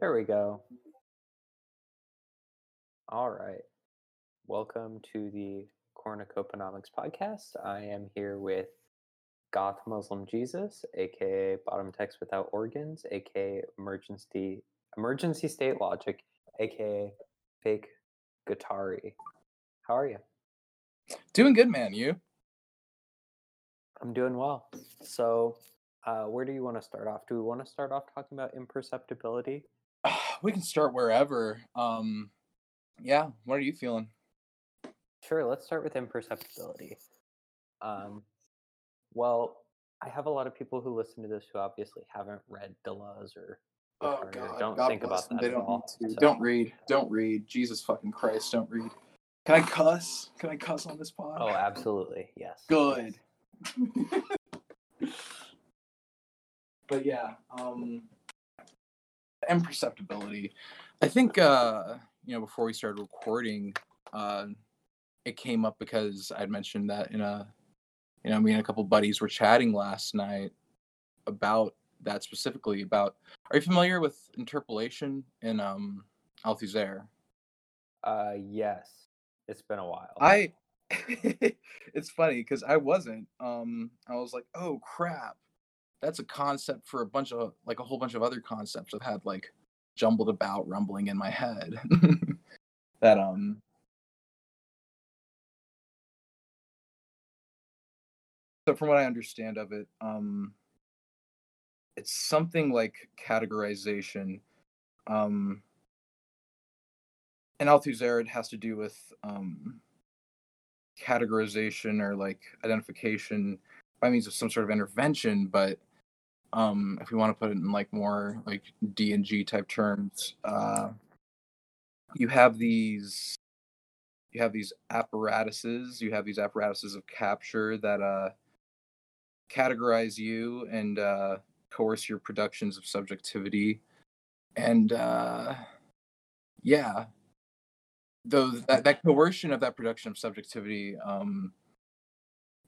There we go. All right. Welcome to the Cornucoponomics podcast. I am here with Goth Muslim Jesus, aka Bottom Text Without Organs, aka Emergency Emergency State Logic, aka Fake Guitari. How are you? Doing good, man. You? I'm doing well. So, uh, where do you want to start off? Do we want to start off talking about imperceptibility? We can start wherever. Um, yeah. What are you feeling? Sure, let's start with imperceptibility. Um, well, I have a lot of people who listen to this who obviously haven't read Deleuze or Oh or God. don't God think about them. that They at don't all. need to. So- Don't read. Don't read. Jesus fucking Christ. Don't read. Can I cuss? Can I cuss on this pod? Oh, absolutely, yes. Good. but yeah, um, imperceptibility. I think uh, you know before we started recording, uh, it came up because I'd mentioned that in a, you know, me and a couple buddies were chatting last night about that specifically. About are you familiar with interpolation in um Althusser? Uh, yes. It's been a while. I it's funny because I wasn't. Um, I was like, oh crap, that's a concept for a bunch of like a whole bunch of other concepts I've had like jumbled about, rumbling in my head. that um. So from what I understand of it, um, it's something like categorization. Um, and Althusser, it has to do with um, categorization or like identification by means of some sort of intervention but um if we want to put it in like more like d and g type terms uh you have these you have these apparatuses you have these apparatuses of capture that uh categorize you and uh coerce your productions of subjectivity. And uh yeah. Those that, that coercion of that production of subjectivity um,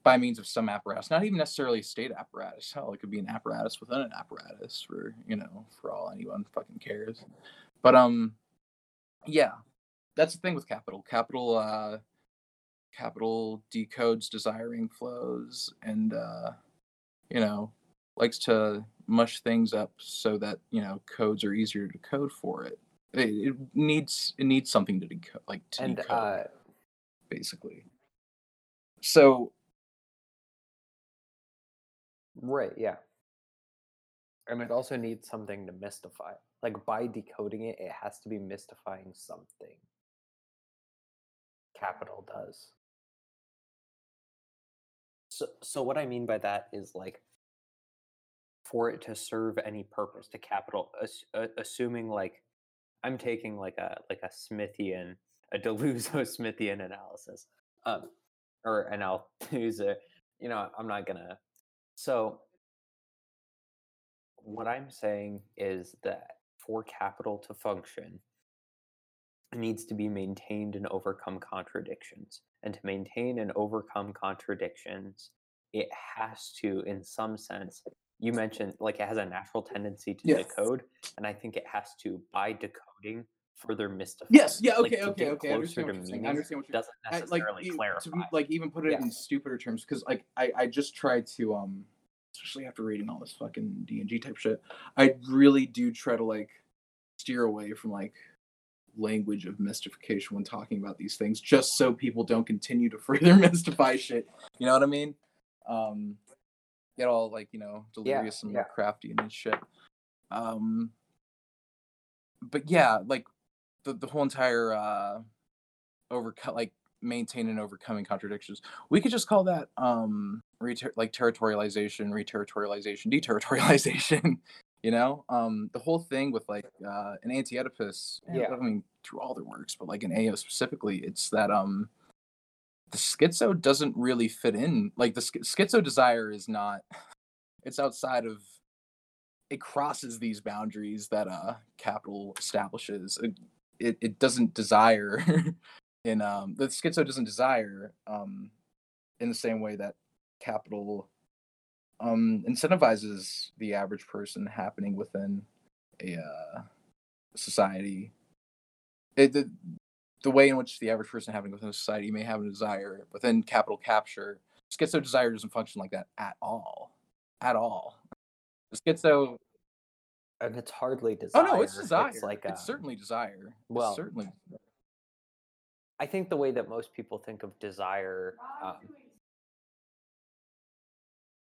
by means of some apparatus, not even necessarily a state apparatus. Hell, it could be an apparatus within an apparatus for you know, for all anyone fucking cares. But um, yeah, that's the thing with capital. Capital, uh, capital decodes desiring flows, and uh, you know, likes to mush things up so that you know codes are easier to code for it it, it needs it needs something to decode like to and decode uh, basically so right, yeah. And it also needs something to mystify. Like by decoding it, it has to be mystifying something. Capital does. So, so what I mean by that is like for it to serve any purpose to capital, ass- uh, assuming like I'm taking like a like a Smithian, a Deluso Smithian analysis, um, or an Althusser. You know, I'm not gonna. So, what I'm saying is that for capital to function, it needs to be maintained and overcome contradictions. And to maintain and overcome contradictions, it has to, in some sense, you mentioned like it has a natural tendency to Yes. decode, and I think it has to, by decoding, further mystify. yes yeah okay to okay okay I understand what you're saying I understand what you're doesn't I- necessarily like clarify. to like even put it Yeah. in stupider terms because like I, I just tried to um especially after reading all this fucking D and G type shit I really do try to like steer away from like language of mystification when talking about these things just so people don't continue to further mystify shit you know what I mean um get all like you know delirious and yeah. crafty and shit um but yeah like the, the whole entire uh overcome like maintain and overcoming contradictions we could just call that um reter- like territorialization reterritorialization deterritorialization you know um the whole thing with like uh an anti-oedipus Yeah. i mean through all their works but like in ao specifically it's that um the schizo doesn't really fit in like the sch- schizo desire is not it's outside of it crosses these boundaries that uh capital establishes it, it, it doesn't desire in um the schizo doesn't desire um in the same way that capital um incentivizes the average person happening within a uh society, it, the, the way in which the average person happening within a society may have a desire within capital capture, schizo desire doesn't function like that at all, at all. Schizo. And it's hardly desire. Oh no, it's desire. It's like it's um, certainly desire. well, it's certainly. I think the way that most people think of desire. Um,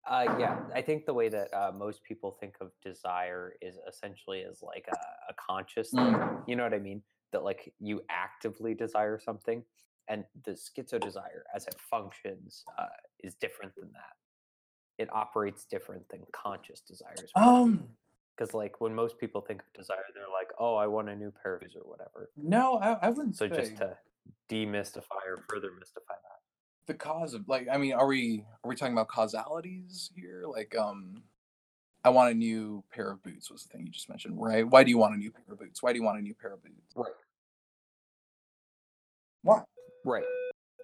uh, yeah, I think the way that uh, most people think of desire is essentially as like a, a conscious thing. Mm. You know what I mean? That like you actively desire something, and the schizo desire as it functions uh, is different than that. It operates different than conscious desires. Um. Because like when most people think of desire, they're like, "Oh, I want a new pair of shoes or whatever." No, I, I wouldn't So just to demystify or further mystify that. the cause of like. I mean, are we are we talking about causalities here? Like, um, I want a new pair of boots was the thing you just mentioned, right? Why do you want a new pair of boots? Why do you want a new pair of boots? Right. Why? Right.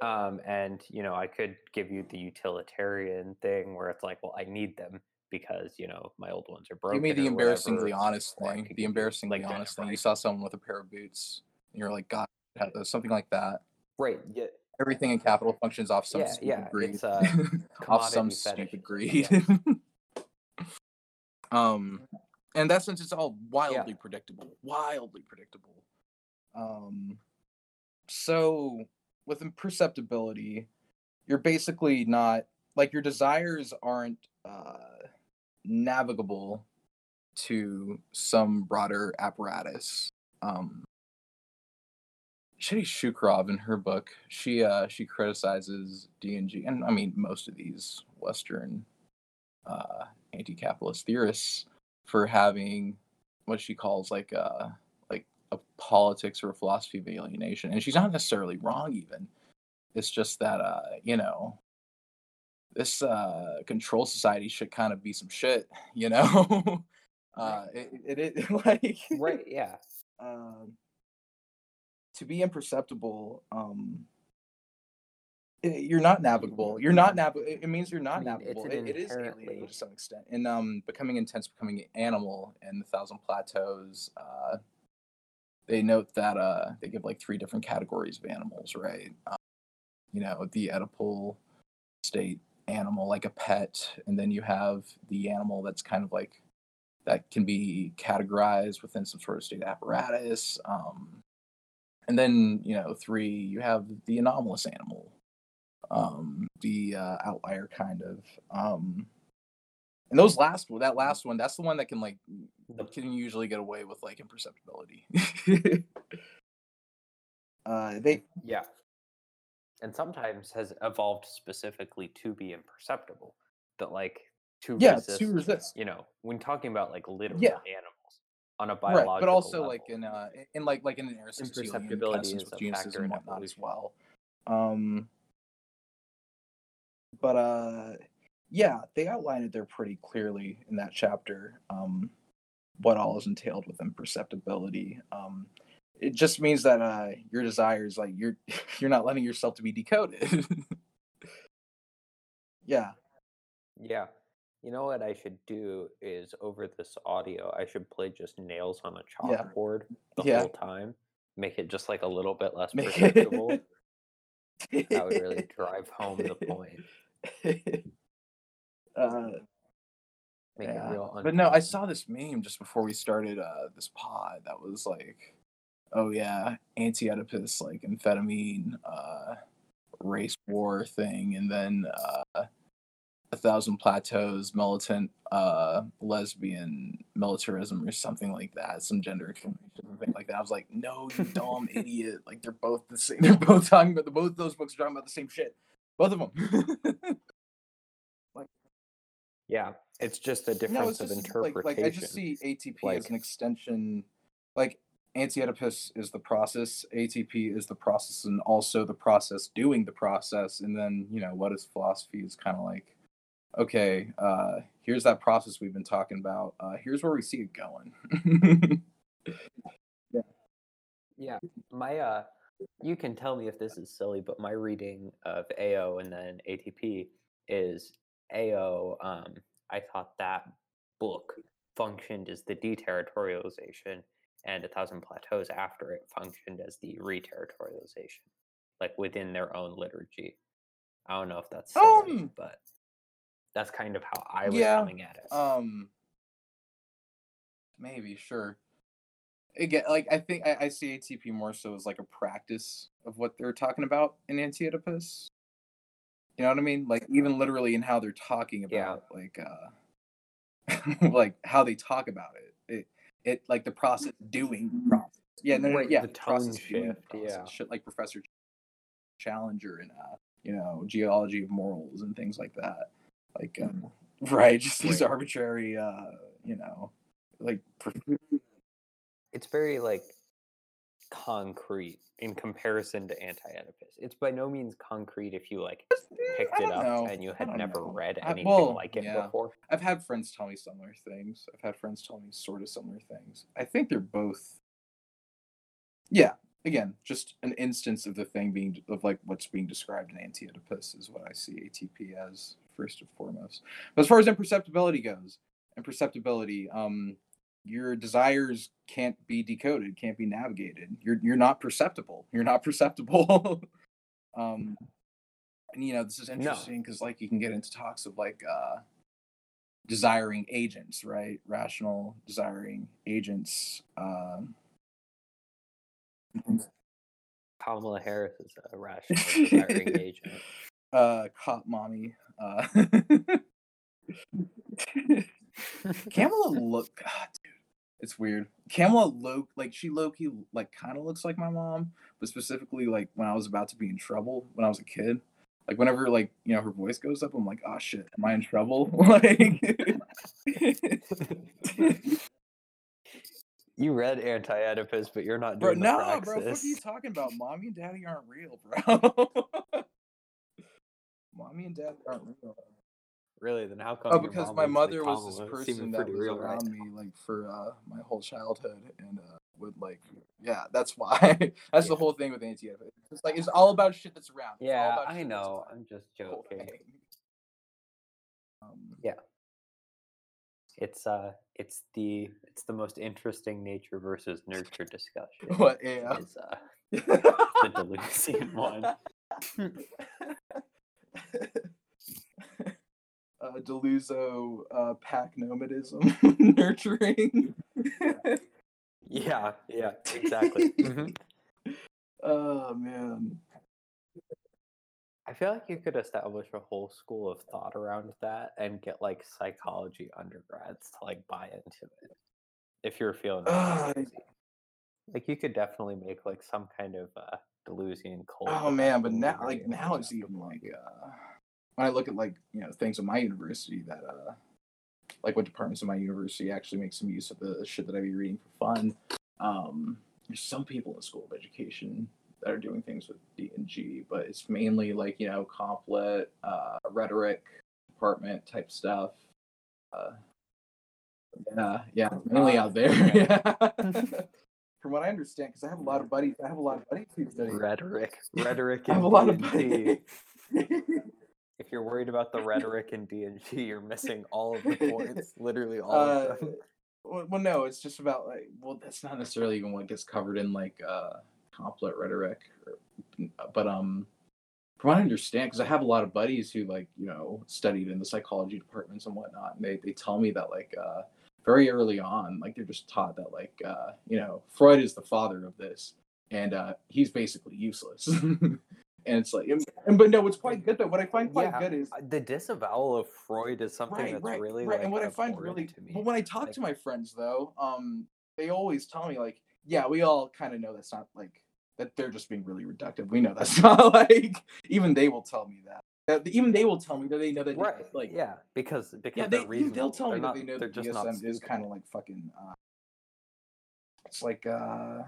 Um, and you know, I could give you the utilitarian thing where it's like, well, I need them because you know my old ones are broken. Give me the embarrassingly whatever, honest thing. The embarrassingly like, honest thing. You saw someone with a pair of boots, and you're like, God, something like that. Right. Yeah. Everything in capital functions off some Yeah, stupid yeah, greed. it's, uh, off some commodity stupid greed. yes. um, and that sense, it's all wildly predictable. Wildly predictable. Um, so with imperceptibility, you're basically not like your desires aren't uh, navigable to some broader apparatus. Um, Shitty Shukrov in her book, she uh, she criticizes D and G, and I mean most of these Western uh, anti-capitalist theorists for having what she calls like uh like a politics or a philosophy of alienation, and she's not necessarily wrong. Even it's just that uh you know this uh control society should kind of be some shit, you know. uh, it, it, it like Right. Yeah. um, to be imperceptible, um, i- you're not navigable. You're not nav. It it means you're not I mean, navigable. It, it is alienable to some extent. And um, becoming intense, becoming an animal in the Thousand Plateaus. Uh, they note that uh, they give like three different categories of animals, right? Um, you know, the Oedipal state animal, like a pet, and then you have the animal that's kind of like that can be categorized within some sort of state apparatus. Um, and then, you know, three, you have the anomalous animal, um, the uh, outlier kind of. Um, and those last one, that last one, that's the one that can like can usually get away with like imperceptibility. uh, they Yeah. And sometimes has evolved specifically to be imperceptible. That like to yeah, resist, to resist. you know, when talking about like literal Yeah. animals on a biological right but also level. like in uh in like like in an kind Imperceptibility is with a factor and in whatnot as well um but uh yeah they outline it there pretty clearly in that chapter um what all is entailed with imperceptibility um it just means that uh your desires like you're you're not letting yourself to be decoded yeah Yeah. You know what I should do is over this audio, I should play just nails on a Yeah. chalkboard the Yeah. whole time. Make it just like a little bit less perceptible. that would really drive home the point. uh Make Yeah, but no, I saw this meme just before we started uh, this pod that was like, oh yeah, anti Oedipus like amphetamine uh, race war thing, and then uh, a thousand plateaus militant uh, lesbian militarism or something like that, some gender explanation, something like that. I was like, no, you dumb idiot! Like they're both the same. They're both talking about the both those books are talking about the same shit. Both of them. Like, yeah. It's just a difference of interpretation. like I just see ATP as an extension. Like anti-Oedipus is the process, ATP is the process, and also the process doing the process. And then you know what is philosophy is kind of like, okay, uh, here's that process we've been talking about. Uh, here's where we see it going. Yeah, Yeah. my uh, you can tell me if this is silly, but my reading of AO and then ATP is AO. Um, I thought that book functioned as the deterritorialization, and A Thousand Plateaus after it functioned as the reterritorialization, like within their own liturgy. I don't know if that's silly, Um, but that's kind of how I was yeah, coming at it. Um, maybe sure. Again, like I think I, I see ATP more so as like a practice of what they're talking about in Anti-Oedipus. You know what I mean? Like even literally in how they're talking Yeah. about like uh like how they talk about it. It it like the process doing process. Yeah, no, no, Right, yeah, the process tone doing shift, process. yeah. Shit like Professor Challenger and uh, you know, geology of morals and things like that. Like um, right, just these Right. arbitrary uh, you know, like it's very like concrete in comparison to anti-oedipus it's by no means concrete if you like picked it up know. and you had never know. read I- anything well, like it yeah. before I've had friends tell me similar things. I've had friends tell me sort of similar things. I think they're both. Yeah, again, just an instance of the thing being of like what's being described in Anti-Oedipus is what I see ATP as first and foremost. But as far as imperceptibility goes, imperceptibility, um, your desires can't be decoded, can't be navigated. You're you're not perceptible. You're not perceptible. um, and you know this is interesting because like you can get into talks of like uh desiring agents right rational desiring agents um kamala harris is a rational desiring agent uh cop mommy uh Kamala look it's weird. Kamala low like she low key like kind of looks like my mom, but specifically like when I was about to be in trouble when I was a kid. Like whenever like you know her voice goes up, I'm like, oh shit, am I in trouble? like you read anti-oedipus but you're not bro, doing the no, bro, what are you talking about? Mommy and daddy aren't real, bro. Mommy and daddy aren't real. Really then how come Oh, because my mother like was this person that was real around now. me like for uh, my whole childhood, and uh, would like, yeah, that's why. that's the whole thing with anti It's like it's all about shit that's around. It's yeah i know i'm just joking. Um, Yeah. it's uh it's the it's the most interesting nature versus nurture discussion What? Yeah. is uh the Deleuzian one. Uh, Deluso uh, pack nomadism nurturing. Yeah, yeah, exactly. Mhm. oh man. I feel like you could establish a whole school of thought around that and get like psychology undergrads to like buy into it. If you're feeling. Like you could definitely make like some kind of uh Deleuzian cult. Oh man, but now like now it's even like uh when I look at like you know things at my university that uh like what departments in my university actually make some use of the shit that I be reading for fun. Um there's some people in school of education that are doing things with D and G, but it's mainly like, you know, complet, uh rhetoric department type stuff. Uh yeah, yeah, mainly Ah, out there. Yeah. From what I understand, because I have a lot of buddies, I have a lot of buddies who study rhetoric. Rhetoric I have a lot of buddies. If you're worried about the rhetoric in D&G, you're missing all of the points. Literally all Uh, of them. well, well, no, it's just about like, well, that's not necessarily even what gets covered in like uh, complet rhetoric, or, but um, from what I understand, because I have a lot of buddies who like you know studied in the psychology departments and whatnot, and they they tell me that like uh, very early on, like they're just taught that like uh, you know Freud is the father of this, and uh, he's basically useless. And it's like, and, and- but no, what's quite good though. What I find quite Yeah, good is Uh, The disavowal of Freud is something right, that's right, really right. like and what I find really, to me. but when I talk Like- to my friends though, um, they always tell me like, yeah, we all kind of know that's not like that. They're just being really reductive. We know that's not like. Even they will tell me that. that even they will tell me that they know that right, like yeah, because because yeah, they're they, reasonable. they'll tell me They're that not, they know that DSM is kind of like fucking. Uh, it's like uh,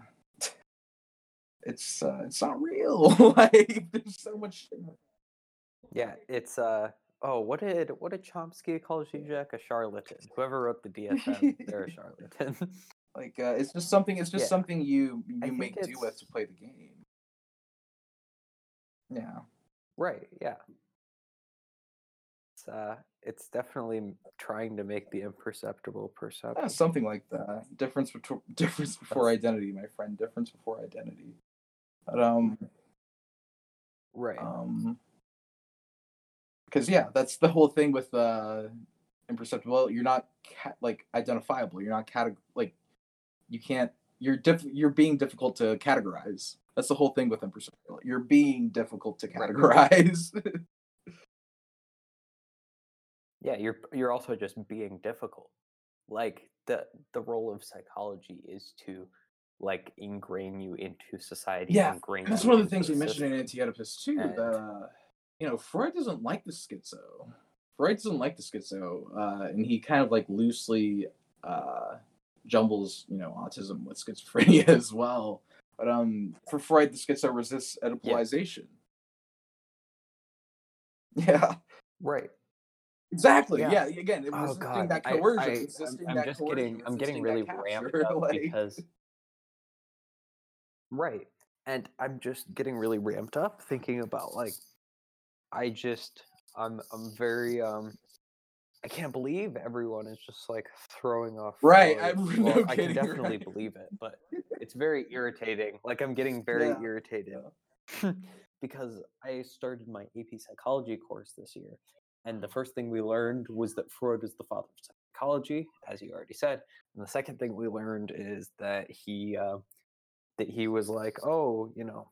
it's uh, it's not real. like there's so much. Shit. Yeah, it's uh oh, what did what did Chomsky call Zizek? A charlatan. Whoever wrote the DSM, they're a charlatan. Like uh, it's just something. It's just Yeah. something you you make do with to play the game. Yeah. right, yeah. It's uh it's definitely trying to make the imperceptible perceptible. Yeah, something like that. Difference between difference before identity, my friend. Difference before identity. But um, right. um, because yeah, that's the whole thing with uh, imperceptible. You're not ca- like identifiable. You're not cate- like you can't. You're diff- You're being difficult to categorize. That's the whole thing with imperceptible. You're being difficult to categorize. yeah, you're you're also just being difficult. Like the the role of psychology is to like ingrain you into society. Yeah, ingrain That's one of the things we mentioned in Anti-Oedipus too. And- that uh, you know, Freud doesn't like the schizo. Freud doesn't like the schizo, uh, and he kind of like loosely uh, jumbles, you know, autism with schizophrenia as well. But um, for Freud, the schizo resists Oedipalization. Yeah, Right. exactly. Yeah. Yeah, again, it Oh resisting god, that I, coercion, I, I'm, I'm that just getting, I'm getting really ramped up like- because, right, and I'm just getting really ramped up thinking about like, I just, I'm, I'm very, um, I can't believe everyone is just like throwing off. Right, I'm- Well, no I can definitely right. believe it, but it's very irritating. Like I'm getting very Yeah, irritated because I started my AP psychology course this year, and the first thing we learned was that Freud was the father of psychology, as you already said. And the second thing we learned is that he uh, that he was like, oh, you know,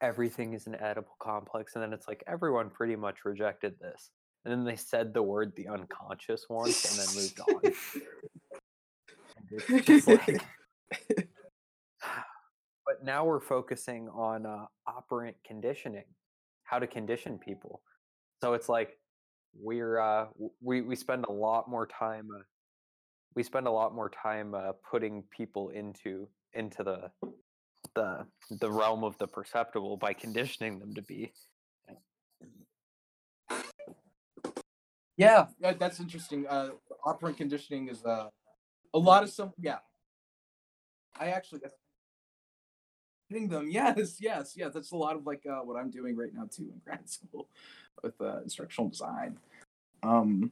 everything is an Oedipal complex, and then it's like everyone pretty much rejected this, and then they said the word the unconscious once, and then moved on. And it's just like but now we're focusing on uh, operant conditioning how to condition people so it's like we're uh, we we spend a lot more time uh, we spend a lot more time uh, putting people into into the the the realm of the perceptible by conditioning them to be Yeah, yeah, that's interesting. Uh, operant conditioning is uh, a lot of some. Yeah, I actually hitting them. Yes, yes, yes. That's a lot of like uh, what I'm doing right now too in grad school with uh, instructional design. Um,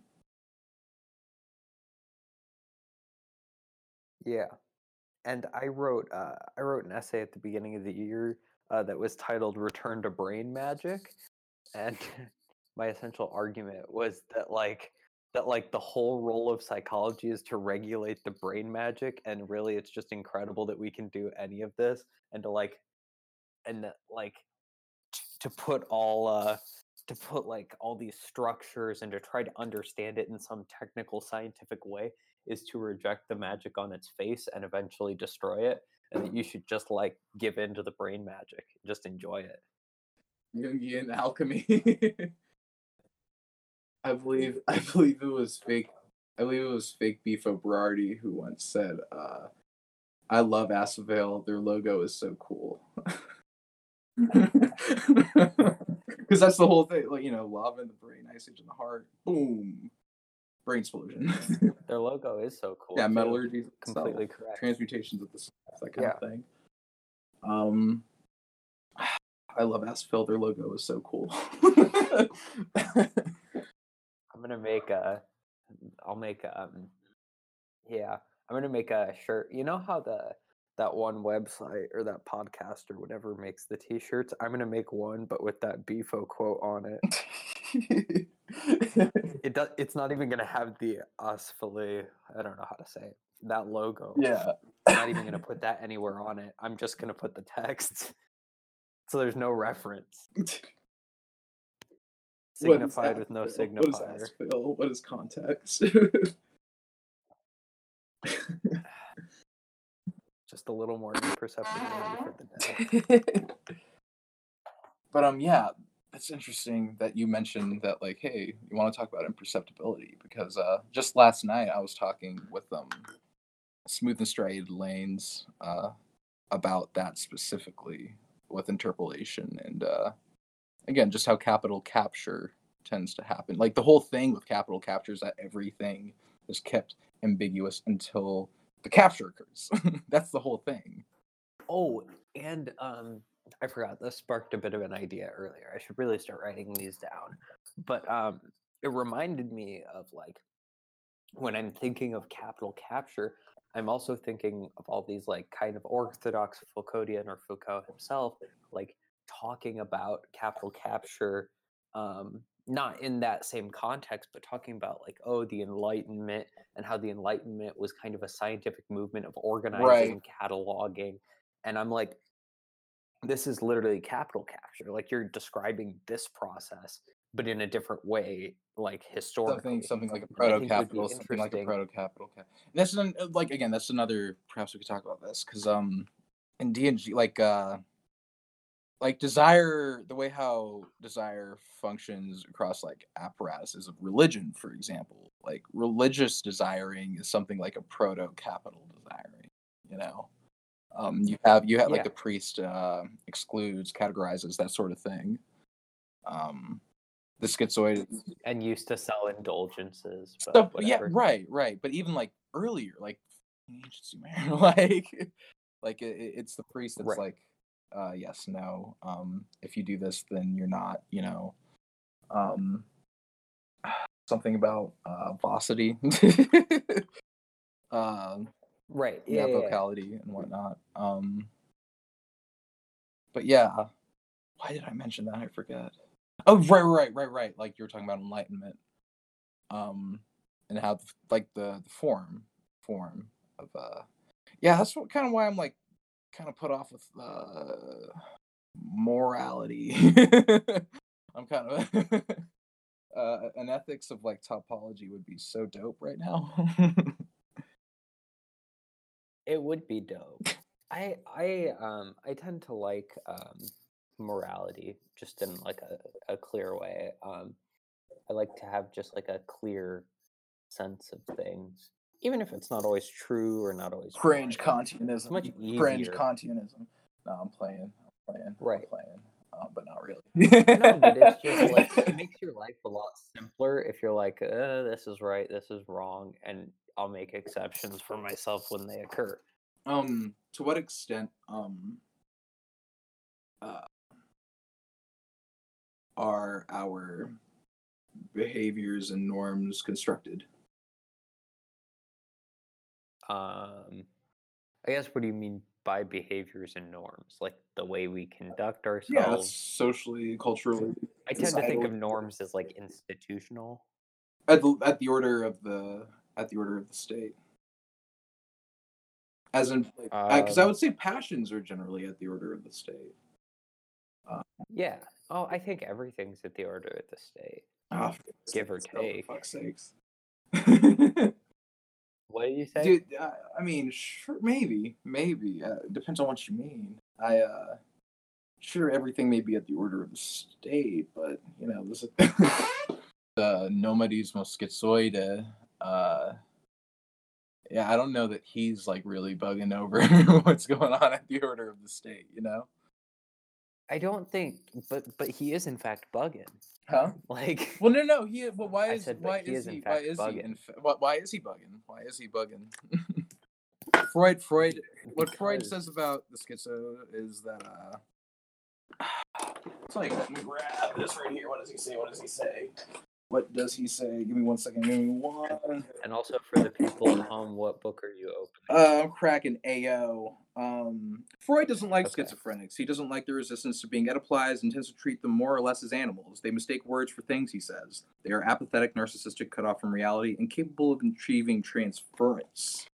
Yeah, and I wrote uh, I wrote an essay at the beginning of the year uh, that was titled "Return to Brain Magic," and my essential argument was that like that like the whole role of psychology is to regulate the brain magic, and really it's just incredible that we can do any of this, and to like and that like to put all uh to put like all these structures and to try to understand it in some technical scientific way is to reject the magic on its face and eventually destroy it and that you should just like give in to the brain magic just enjoy it Jungian alchemy. I believe I believe it was fake. I believe it was fake Bifo Berardi who once said, uh, "I love Asavale. Their logo is so cool." Because that's the whole thing. Like you know, lava in the brain, ice age in the heart. Boom, brain explosion. their logo is so cool yeah, metallurgy. itself, completely correct transmutations of the soul, that kind Yeah. of thing. Um, I love Asphalt. Their logo is so cool. i'm gonna make a i'll make um yeah i'm gonna make a shirt you know how the that one website or that podcast or whatever makes the t-shirts i'm gonna make one but with that bifo quote on it it does it's not even gonna have the asphale i don't know how to say it that logo yeah. i'm not even gonna put that anywhere on it i'm just gonna put the text so there's no reference signified with no Asphalt? What is signifier? What is context? just a little more imperceptibility for the day but um, yeah, it's interesting that you mentioned that. Like, hey, you want to talk about imperceptibility because uh, just last night I was talking with um, smooth and striated lanes uh, about that specifically with interpolation and uh, again just how capital capture tends to happen. Like the whole thing with capital capture is that everything is kept ambiguous until the capture occurs. That's the whole thing. Oh, and um, I forgot. This sparked a bit of an idea earlier. I should really start writing these down. But um, it reminded me of like when I'm thinking of capital capture, I'm also thinking of all these like kind of orthodox Foucauldian or Foucault himself, like talking about capital capture, um, not in that same context, but talking about like, oh, the Enlightenment and how the Enlightenment was kind of a scientific movement of organizing, and cataloging. And I'm like, this is literally capital capture. Like you're describing this process, but in a different way, like historically. something something like a I think would be proto capital something like a proto capital that's an, uh, like again that's another perhaps we could talk about this because um in dng like uh like desire the way how desire functions across like apparatuses of religion for example like religious desiring is something like a proto capital desiring you know um you have you have like the priest uh excludes categorizes that sort of thing um the schizoid and used to sell indulgences. But stuff yeah right right but even like earlier like like like it, it- it's the priest that's Right. like uh yes no um if you do this then you're not you know um something about uh vocity um Right. yeah, Yeah. yeah, yeah. vocality and whatnot um but yeah why did i mention that i forget oh right right right right like you were talking about enlightenment um and how like the, the form form of uh yeah that's what kind of why i'm like kind of put off with uh morality i'm kind of uh an ethics of like topology would be so dope right now It would be dope. I I um I tend to like um morality just in like a, a clear way. Um I like to have just like a clear sense of things. Even if it's not always true or not always fringe. Kantianism. much Fringe easier. Kantianism. No, I'm playing. I'm playing. Right. I'm playing. Uh, but not really. No, but it's just like it makes your life a lot simpler if you're like, uh, this is right, this is wrong, and I'll make exceptions for myself when they occur. um, to what extent um uh, are our behaviors and norms constructed? Um, I guess what do you mean by behaviors and norms? Like the way we conduct ourselves? Yeah, socially, culturally, I tend to think of norms as like institutional. at the at the order of the at the order of the state. As in, because I Um, would say passions are generally at the order of the state. Yeah. Oh, I think everything's at the order of the state. For Give or oh, for take. fuck's sakes. What did you say? Dude, uh, I mean, sure, maybe, maybe. Uh, depends on what you mean. I, uh, sure, everything may be at the order of the state, but you know, this is the nomadismo schizoide. Uh, yeah, I don't know that he's like really bugging over what's going on at the order of the state. You know? I don't think, but but he is in fact bugging. Huh? Like, Well, no, no. He. Well, why is said, why he is is he? Why is he? bugging. In, fa- why, why is he bugging? Why is he bugging? Freud. Freud. What Freud says about the schizo is that. uh It's like let me grab this right here. What does he say? What does he say? What does he say? Give me one second. Give me one. And also for the people at home, what book are you opening? Uh, I'm cracking AO. Um, Freud doesn't like Okay. schizophrenics. He doesn't like the resistance to being Oedipalized and tends to treat them more or less as animals. They mistake words for things, he says. They are apathetic, narcissistic, cut off from reality, incapable of achieving transference.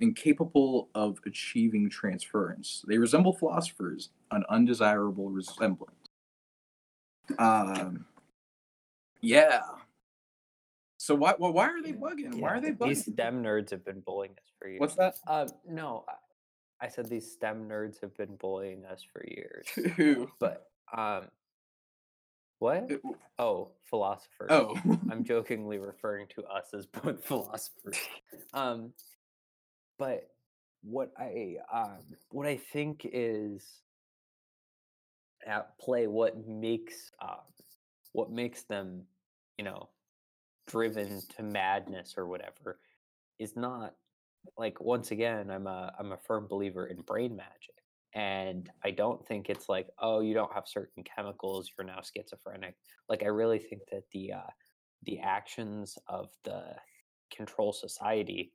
Incapable of achieving transference. They resemble philosophers, an undesirable resemblance. Um, yeah. So why why, why are they bugging? Why are they bugging? These STEM nerds have been bullying us for years. What's that? Uh, no, I- I said these STEM nerds have been bullying us for years. Who? But um, what? Oh, philosophers. Oh. I'm jokingly referring to us as both philosophers. Um, but what I um, what I think is at play, what makes um, what makes them, you know, driven to madness or whatever, is not like once again. I'm a I'm a firm believer in brain magic. And I don't think it's like, oh, you don't have certain chemicals, you're now schizophrenic. Like I really think that the uh, the actions of the control society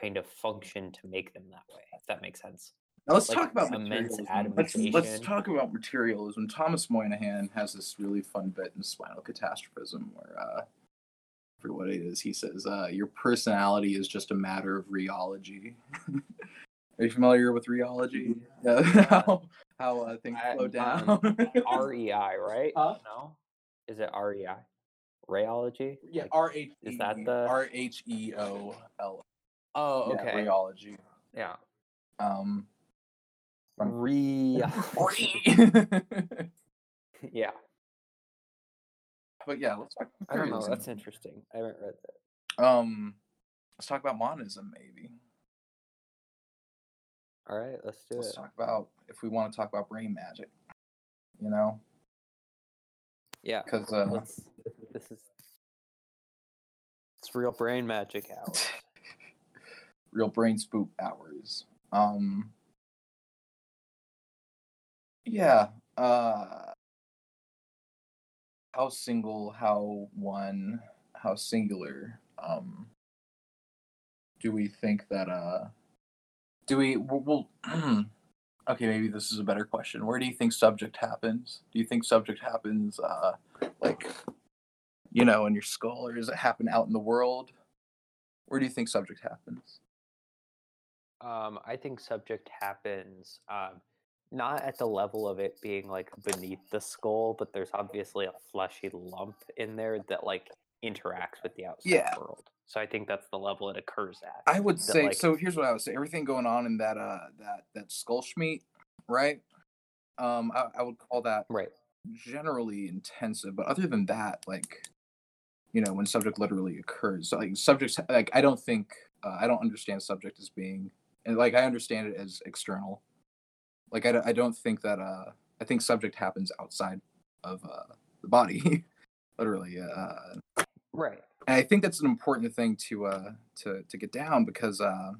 kind of function to make them that way. If that makes sense. Now let's like talk about immense materialism. Let's, let's talk about materialism. Thomas Moynihan has this really fun bit in Spinal Catastrophism where, uh, what it is, he says, uh, "Your personality is just a matter of rheology." Are you familiar with rheology? Yeah, how how uh, things I- flow um, down. REI, right? Huh? No, is it REI? Rheology? yeah, Like- R H is that the- R H E O L. Oh, Yeah, okay. rheology. Yeah. Um. Re. But yeah. let's talk. I don't know. That's interesting. I haven't read that. Um, let's talk about monism, maybe. All right, let's do it. Let's talk about if we want to talk about brain magic. You know, Yeah. because uh, Let's, this is it's real brain magic hour. real brain spook hours. Um, yeah. Uh, how single, how one, how singular. Um, do we think that? Uh, do we? Well, okay, maybe this is a better question. Where do you think subject happens? Do you think subject happens, uh, like, you know, in your skull, or does it happen out in the world? Where do you think subject happens? Um, I think subject happens um, not at the level of it being like beneath the skull, but there's obviously a fleshy lump in there that like interacts with the outside Yeah. world. So I think that's the level it occurs at. I would that, say like- so. Here's what I would say: everything going on in that uh that that skull schmeat, right? Um, I, I would call that Right. generally intensive. But other than that, like, you know, when subject literally occurs, so, like subjects, like I don't think uh, I don't understand subject as being, and like I understand it as external. Like I, don't- I don't think that uh I think subject happens outside of uh the body, literally. Uh, Right. and I think that's an important thing to uh to to get down because uh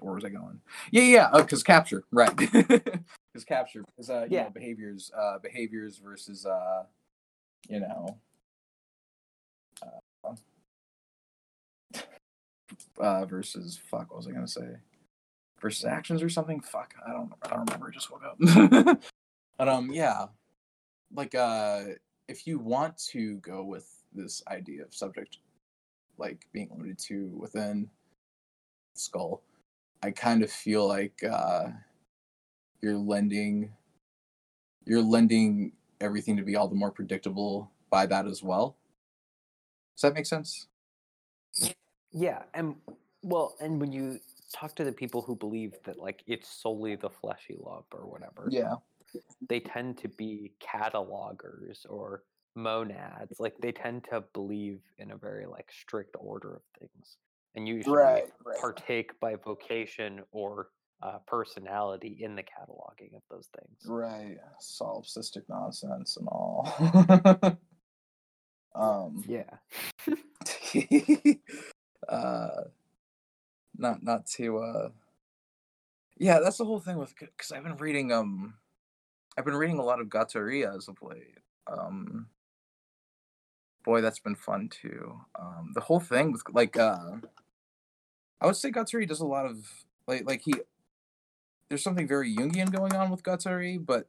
where was I going? Yeah, yeah, because capture, right? Because capture, because uh, you Yeah. know, behaviors, uh, behaviors versus uh, you know, uh, uh, versus fuck, what was I gonna say? Versus actions or something? Fuck, I don't, I don't remember. I just woke up. but um, yeah, like uh, if you want to go with this idea of subject like being limited to within skull i kind of feel like uh you're lending you're lending everything to be all the more predictable by that as well does that make sense Yeah, and well, and when you talk to the people who believe that like it's solely the fleshy lump or whatever, yeah they tend to be catalogers or monads. Like they tend to believe in a very like strict order of things, and usually right partake by vocation or uh, personality in the cataloging of those things. right solipsistic nonsense and all um Yeah. uh not not to uh yeah that's the whole thing with because i've been reading um i've been reading a lot of Guattari as of late um boy that's been fun too um the whole thing with like uh i would say Guattari does a lot of like like he there's something very jungian going on with Guattari but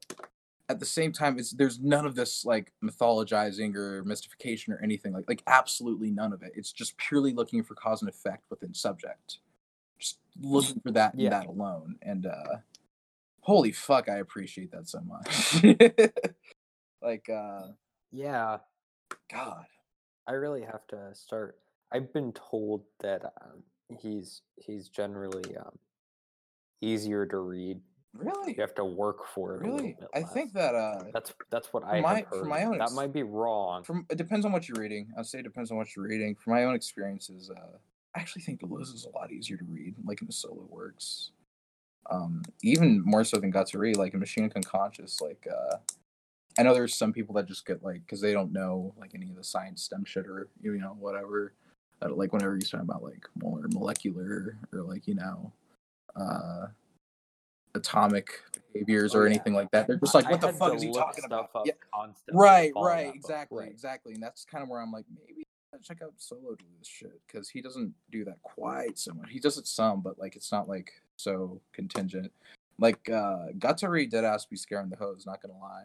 at the same time it's there's none of this like mythologizing or mystification or anything like like absolutely none of it. It's just purely looking for cause and effect within subject just looking for that Yeah. and that alone and uh holy fuck i appreciate that so much like uh Yeah. god I really have to start. I've been told that um, he's he's generally um, easier to read. really You have to work for it. Really i less. think that uh that's that's what I my- heard. my own that might be wrong. from it depends on what you're reading i'd say it depends on what you're reading from my own experiences uh i actually think deleuze is a lot easier to read like in the solo works um even more so than Guattari, like in machine unconscious like uh i know there's some people that just get like because they don't know like any of the science stem shit or you know whatever uh, like whenever you talk about like more molecular or like you know uh atomic behaviors Oh, or yeah. anything like that. They're just I- like, I what the fuck is he talking about? Yeah, right, right, book, exactly, right. exactly. And that's kind of where I'm like, maybe Should check out Solo do this shit because he doesn't do that quite so much. He does it some, but like it's not like so contingent. Like uh Guattari dead ass be scaring the hose, not gonna lie.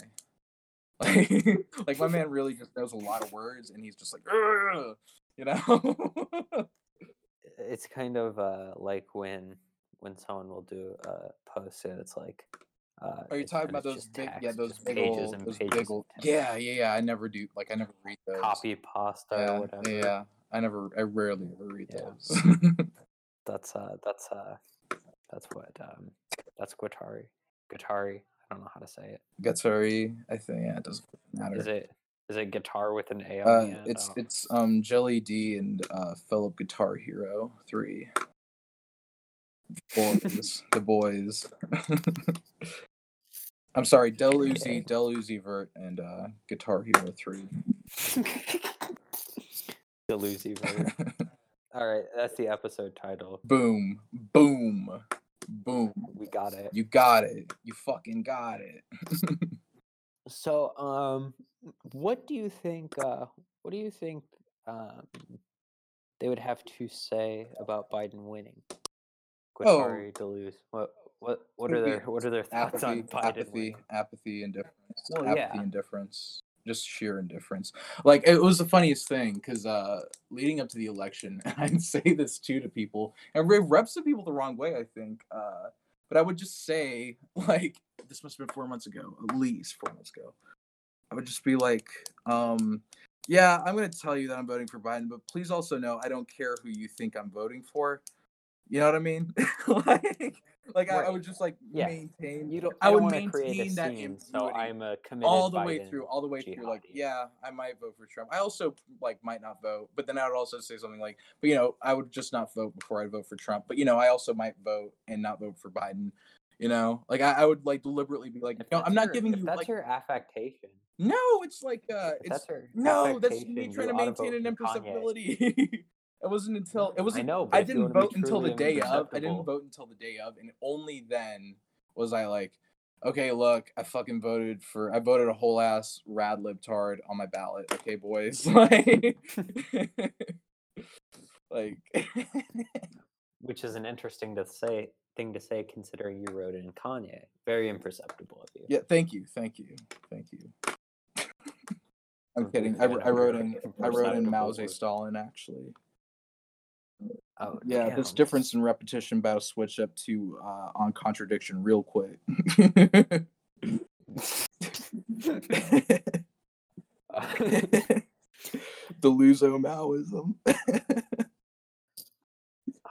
Like, like my man really just knows a lot of words and he's just like you know It's kind of uh, like when when someone will do a post and it's like. Uh, Are you talking about those big yeah, those big pages old and those pages big old. Yeah, yeah, yeah. I never do like I never read those. copy pasta yeah, or whatever. Yeah. I never I rarely ever read Yeah. those. That's uh that's uh that's what um that's Guattari. Guattari. I don't know how to say it. Guttary, I think yeah, it doesn't matter. Is it is it guitar with an A on Uh, the end? Oh. it's it's um Jelly D and uh Philip Guitar Hero three. Boys, the boys. I'm sorry, Deluzi. Deluzi Vert, and uh Guitar Hero three. the Lucy version. All right, that's the episode title. boom, boom, boom. We got it. You got it. You fucking got it. So, um, what do you think? Uh, what do you think? Um, they would have to say about Biden winning. Oh. Deleuze. What? What? What are their? What are their thoughts apathy, on Biden? apathy, winning? apathy, indifference. Well, apathy, yeah. indifference. Just sheer indifference. Like it was the funniest thing because uh, leading up to the election, and I'd say this too to people, and it reps to people the wrong way. I think, uh, but I would just say like this must have been four months ago, at least four months ago. I would just be like, um, yeah, I'm going to tell you that I'm voting for Biden, but please also know I don't care who you think I'm voting for. You know what I mean? like, like I, I would just like Yeah. maintain. You don't. I I, would want to create a maintain that scene, so I'm a committed all the way through, all the way through. Like, yeah, I might vote for Trump. I also like might not vote, but then I would also say something like, but you know, I would just not vote before I vote for Trump. But you know, I also might vote and not vote for Biden. You know, like I, I would like deliberately be like, If no, I'm not your- giving you That's like, your affectation. no, it's like, uh, If it's that's no, that's me trying to maintain an imperceptibility. it wasn't until it I wasn't. know, but I didn't vote until the day of. I didn't vote until the day of, and only then was I like, okay, look, I fucking voted for. I voted a whole ass rad libtard on my ballot. Okay, boys, like, like, Which is an interesting to say thing to say, considering you wrote in Kanye. Very imperceptible of you. yeah. Thank you, thank you, thank you. I'm kidding. I, I wrote in. I wrote in Mao imperceptible word. Stalin actually. Oh, Yeah, this difference in repetition about to switch up to uh, on contradiction real quick. Deleuzo Maoism.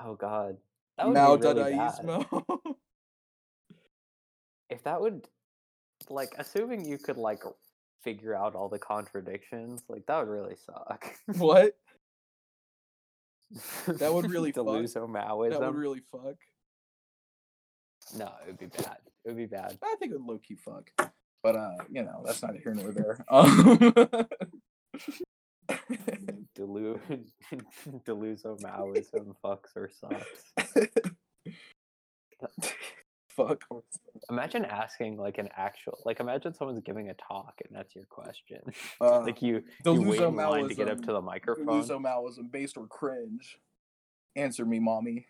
oh God, that Mao really. Dadaismo. If that would, like, assuming you could like figure out all the contradictions, like that would really suck. what? That would really fuck. That would really fuck. No, it would be bad. It would be bad. I think it would low key fuck. But uh, you know, that's not here nor there. Um, Delu Deleuzo Maoism fucks or sucks. fuck. Imagine asking like an actual like imagine someone's giving a talk and that's your question. Uh, like you, the you wait in Luso line to get up Maoism- to the microphone. Luso Maoism based or cringe? Answer me, mommy.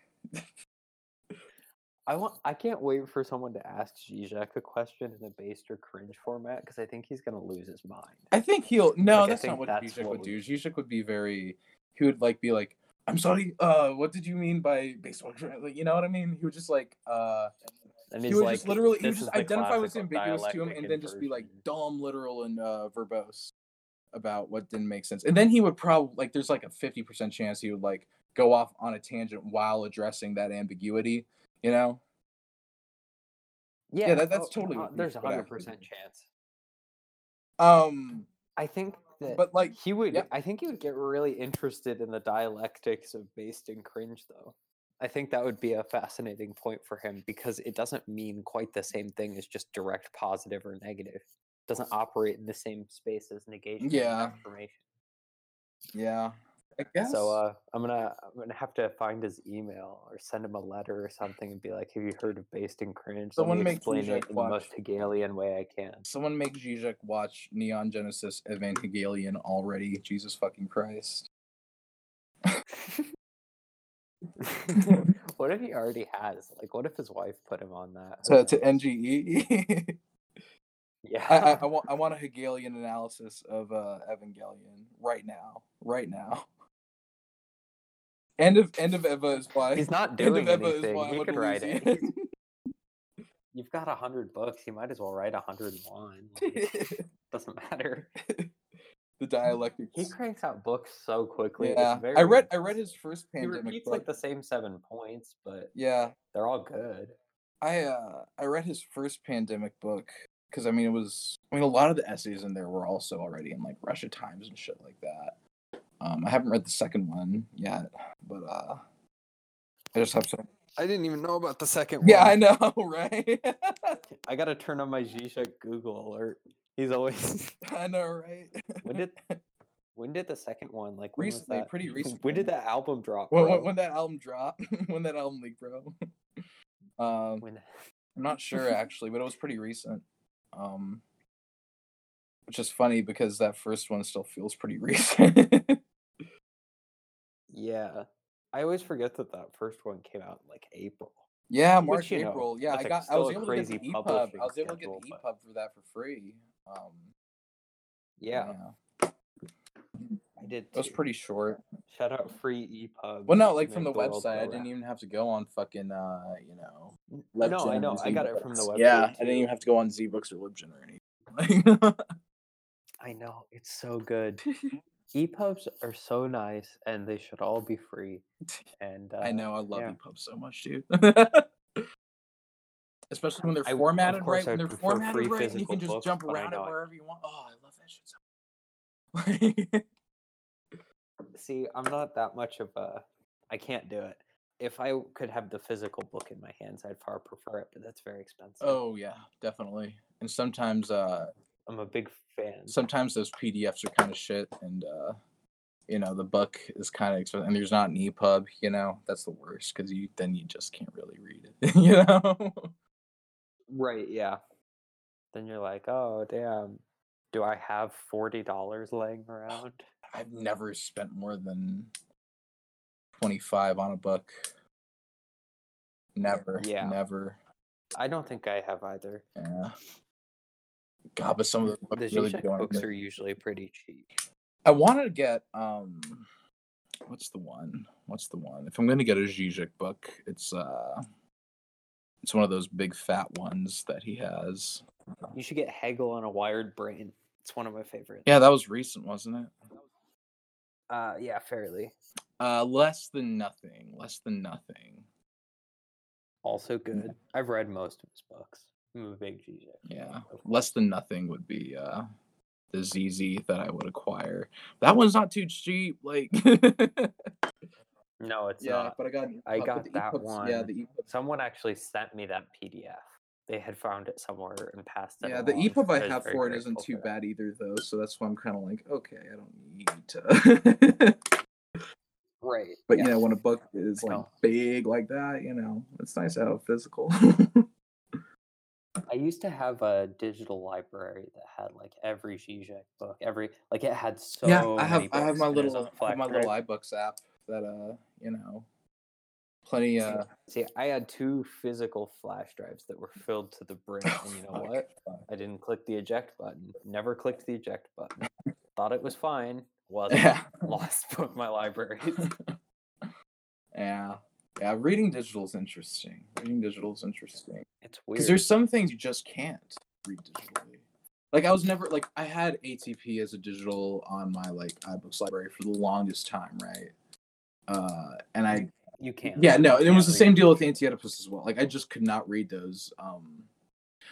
I want I can't wait for someone to ask Zizek a question in a based or cringe format because I think he's gonna lose his mind. I think he'll. No, Like, that's not what that's Zizek what would we- do. Zizek would be very. He would like be like, "I'm sorry. Uh, what did you mean by baseball?" Like, you know what I mean? He would just like. Uh, And he would like, just literally. He would just identify what's ambiguous to him, and then just be like dumb, literal, and uh, verbose about what didn't make sense. And then he would probably like. There's like a fifty percent chance he would like go off on a tangent while addressing that ambiguity. You know. yeah, that- that's oh, totally uh, there's a hundred percent chance. Um. I think that But like. he would. yep. I think he would get really interested in the dialectics of based and cringe, though. I think that would be a fascinating point for him because it doesn't mean quite the same thing as just direct positive or negative. It doesn't operate in the same space as negation. Yeah. affirmation. Yeah. I guess. So uh, I'm gonna I'm gonna have to find his email or send him a letter or something and be like, "Have you heard of Based in Cringe?" Someone me make explain Zizek it in the watch. most Hegelian way I can. Someone make Zizek watch Neon Genesis Evangelion already. Jesus fucking Christ. what if he already has? Like, what if his wife put him on that? To, to? NGE. yeah. I, I, I, want, I want a Hegelian analysis of uh, Evangelion right now. Right now. End of end of Eva is why. He's not end doing of Eva is anything. why He could write it. You've got a hundred books. You might as well write a hundred and one. Like, doesn't matter. The dialectics. He cranks out books so quickly. it's yeah, I very read I read his first pandemic. He repeats book. like the same seven points, but Yeah, they're all good. I uh I read his first pandemic book because I mean it was I mean a lot of the essays in there were also already in like Russia Times and shit like that. Um, I haven't read the second one yet, but uh, I just have some. I didn't even know about the second one. Yeah, I know, right? I gotta turn on my Zizek Google alert. He's always. I know, right? when did when did the second one like Recently, pretty When did that album drop? when, when, when that album dropped, when that album leaked, bro. um, When- I'm not sure actually, but it was pretty recent. Um, which is funny because that first one still feels pretty recent. Yeah, I always forget that that first one came out in like April. yeah, Which, March, know, April. Yeah, I got. I was able to get the EPUB. I was able to get the but- EPUB for that for free. Um, Yeah, I did. it was too. pretty short. Shout out free EPUB. Well, no, like from the world website. I didn't even have to go on fucking, uh, you know. No, I know. I got it from the website. Yeah, I didn't even have to go on ZBooks or Libgen or anything. I know it's so good. EPUBs are so nice, and they should all be free. And uh, I know, I love yeah. EPUB so much, dude. Especially when they're I- formatted right. When I'd they're formatted right, and you can just books, jump around it wherever you want. Oh, I love that shit so. See, I'm not that much of a. I can't do it. If I could have the physical book in my hands, I'd far prefer it, but that's very expensive. oh yeah, definitely. And sometimes, uh, I'm a big fan. sometimes those PDFs are kind of shit, and uh, you know the book is kind of expensive, and there's not an EPUB. You know that's the worst because you then you just can't really read it. you know. Right? Yeah. Then you're like, oh damn, do I have forty dollars laying around? I've never spent more than 25 on a book. Never. Yeah. Never. I don't think I have either. Yeah. God, but some of the The books really Zizek go on books are usually pretty cheap. I wanted to get um what's the one? What's the one? If I'm gonna get a Zizek book, it's uh it's one of those big fat ones that he has. You should get Hegel on a wired brain. It's one of my favorites. Yeah, that was recent, wasn't it? Uh, yeah, fairly. Uh less than nothing. Less than nothing. Also good. I've read most of his books. I'm a big Zizek. Yeah. less than nothing would be uh the ZZ that I would acquire. That one's not too cheap. Like, No, it's yeah, not. but I got I got that EPUBs- Yeah, one. the EPUB, Someone actually sent me that PDF. They had found it somewhere and passed it. yeah, the. EPUB I have for it isn't too bad either, though. So that's why I'm kind of like, okay, I don't need to. Right. but yeah. you know, when a book is like big like that, you know, it's nice to have a physical. I used to have a digital library that had like every Zizek book, every like it had so yeah, I have many I have my and it was little I have my little iBooks app that uh you know plenty uh See, I had two physical flash drives that were filled to the brim, and you know Fuck. what? I didn't click the eject button. Never clicked the eject button. Thought it was fine. Wasn't. Yeah. Lost both my libraries. yeah. Yeah, reading digital is interesting. Reading digital is interesting. It's weird. Because there's some things you just can't read digitally. Like I was never like I had ATP as a digital on my like iBooks library for the longest time, right? Uh and I you can't. yeah, no, it was the same deal with Anti-Oedipus as well. Like I just could not read those. Um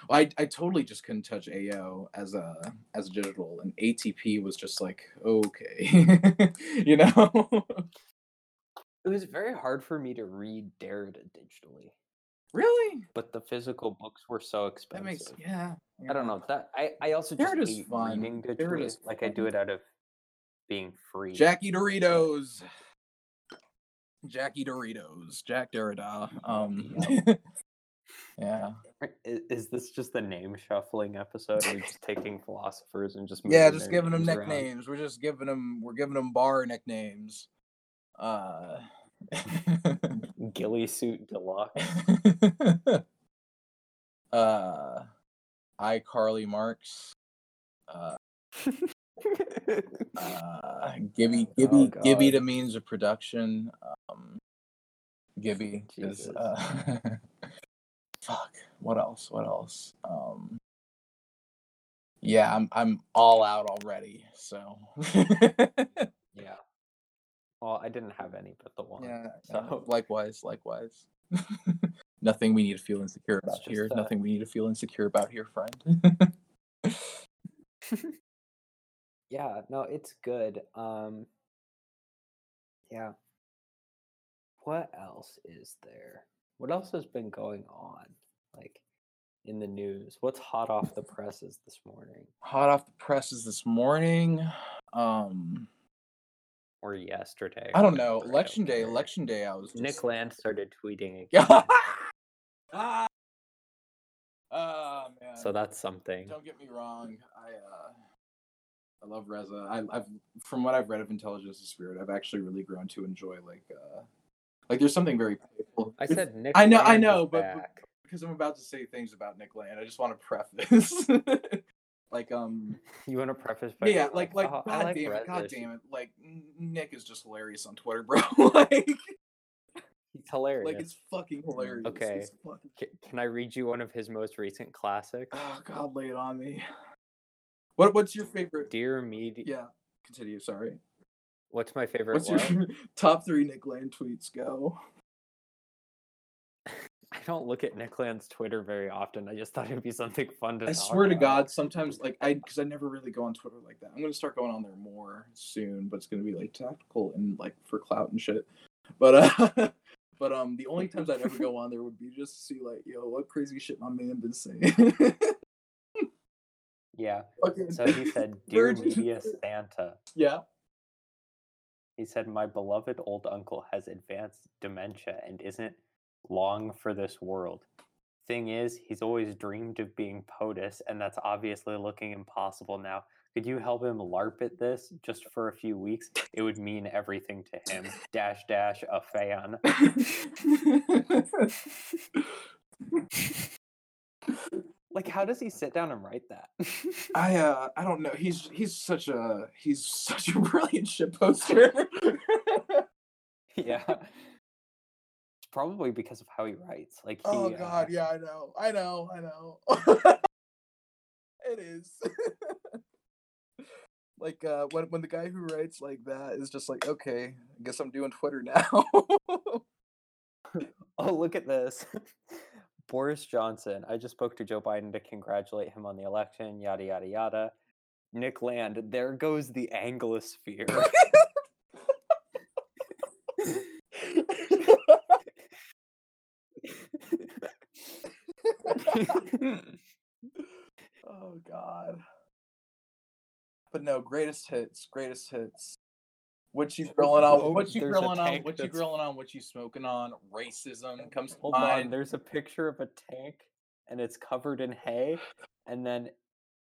well, I I totally just couldn't touch AO as a as a digital and ATP was just like, okay. you know? It was very hard for me to read Derrida digitally, really? but the physical books were so That expensive. makes yeah. I don't know that I, I also just hate fun. reading digitally. Derrida's Like I do it out of being free. Jackie Doritos. Jackie Doritos. Jacques Derrida. Um Yeah. Is, is this just the name shuffling episode? We're just taking philosophers and just Yeah, just giving them names around? nicknames. We're just giving them we're giving them bar nicknames. Uh Gilly suit deluxe. uh I Carly Marks. Uh uh Gibby Gibby Oh, Gibby the means of production. Um Gibby is uh fuck. What else? What else? Um yeah, I'm I'm all out already. So yeah. Well, I didn't have any but the one. yeah, So likewise, likewise. Nothing we need to feel insecure about here. uh, Nothing we need to feel insecure about here, friend. Yeah, no, it's good. Um yeah. What else is there? What else has been going on? Like in the news? What's hot off the presses this morning Hot off the presses this morning. Um or yesterday? I don't know. Election day, election day I was Nick Land started tweeting again. Ah! Ah, man. so that's something. Don't get me wrong. I uh I love Reza. I, I've from what I've read of Intelligence of Spirit, I've actually really grown to enjoy like uh like there's something very playful. I said Nick. I know- I Land is know, but- but- because I'm about to say things about Nick Land, I just want to preface like um You want to preface by yeah, like like "Oh, I god like damn it, god damn it. Like Nick is just hilarious on Twitter, bro. like He's hilarious. like it's fucking hilarious. Okay. It's fucking... Can I read you one of his most recent classics? Oh god, lay it on me. What what's your favorite Dear Media. Yeah. Continue, sorry. What's my favorite What's what? your top three Nick Land tweets go? I don't look at Nick Land's Twitter very often. I just thought it'd be something fun to I swear to. God, sometimes like I because I never really go on Twitter like that. I'm gonna start going on there more soon, but it's gonna be like tactical and like for clout and shit. But uh but um the only times I'd ever go on there would be just to see like, yo, what crazy shit my man been saying. Yeah. Fucking So he said, Dear Virgin- Media Santa. Yeah. He said, My beloved old uncle has advanced dementia and isn't long for this world. Thing is, he's always dreamed of being POTUS, and that's obviously looking impossible now. Could you help him LARP at this just for a few weeks? It would mean everything to him. Dash dash a fan. Like, how does he sit down and write that? I uh I don't know. He's he's such a he's such a brilliant shit poster. yeah. It's probably because of how he writes. Like, he, oh uh, god, yeah, I know. I know, I know. it is. like uh when when the guy who writes like that is just like, okay, I guess I'm doing Twitter now. Oh, look at this. Boris Johnson. I just spoke to Joe Biden to congratulate him on the election, yada, yada, yada. Nick Land, there goes the Anglosphere. oh god. But no, greatest hits, greatest hits. What you grilling on? What you grilling on? What you grilling on? What you smoking on? Racism comes to Hold on, there's a picture of a tank and it's covered in hay. And then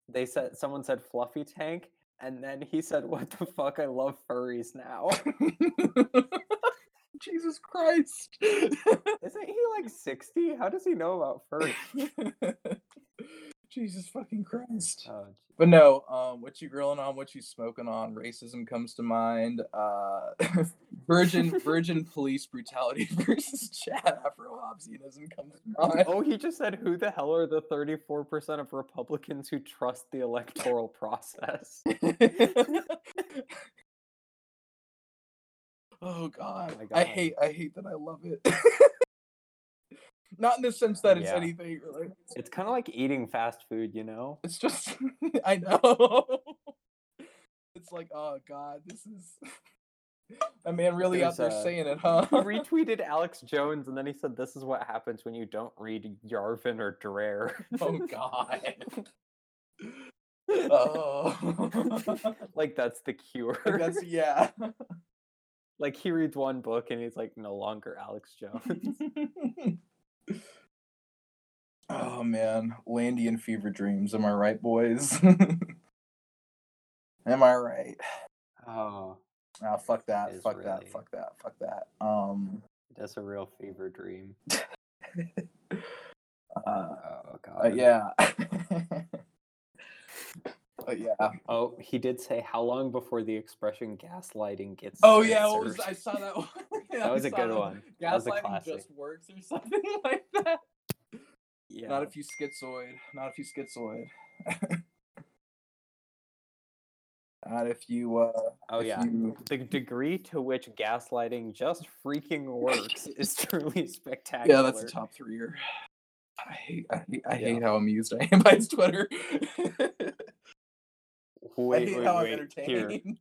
they said, someone said fluffy tank. And then he said, What the fuck? I love furries now. Jesus Christ. Isn't he like 60? How does he know about furries? Jesus fucking Christ. Oh, But no, um, what you grilling on, what you smoking on, racism comes to mind. Uh, virgin virgin police brutality versus Chad Afro Hobbesianism comes to mind. Oh, he just said, Who the hell are the 34% of Republicans who trust the electoral process? oh God. my I hate I hate that I love it. Not in the sense that it's Yeah. anything really. It's kind of like eating fast food, you know? it's just I know. It's like, oh God, this is a man really out there There's, uh, saying it, huh? He retweeted Alex Jones and then he said, This is what happens when you don't read Yarvin or Dreher. oh God. Oh. like that's the cure. Like, that's yeah. like he reads one book and he's like no longer Alex Jones. Oh man, Landian fever dreams. Am I right, boys? Am I right? oh, Ah, fuck that! Fuck that. Fuck that. Fuck that. Um. that's a real fever dream. Uh, Oh god. uh, yeah. Uh, yeah. Oh, he did say how long before the expression gaslighting gets Oh yeah, was. I saw that one. That was a good one. That was a classic. just works or something like that. yeah. Not if you schizoid. Not if you schizoid. Not if you. uh oh if yeah. you- The degree to which gaslighting just freaking works is truly spectacular. yeah, that's a top three. I hate. I hate, I Yeah. hate how amused I am by his Twitter. Wait, I hate wait, how wait. I'm Here. entertained.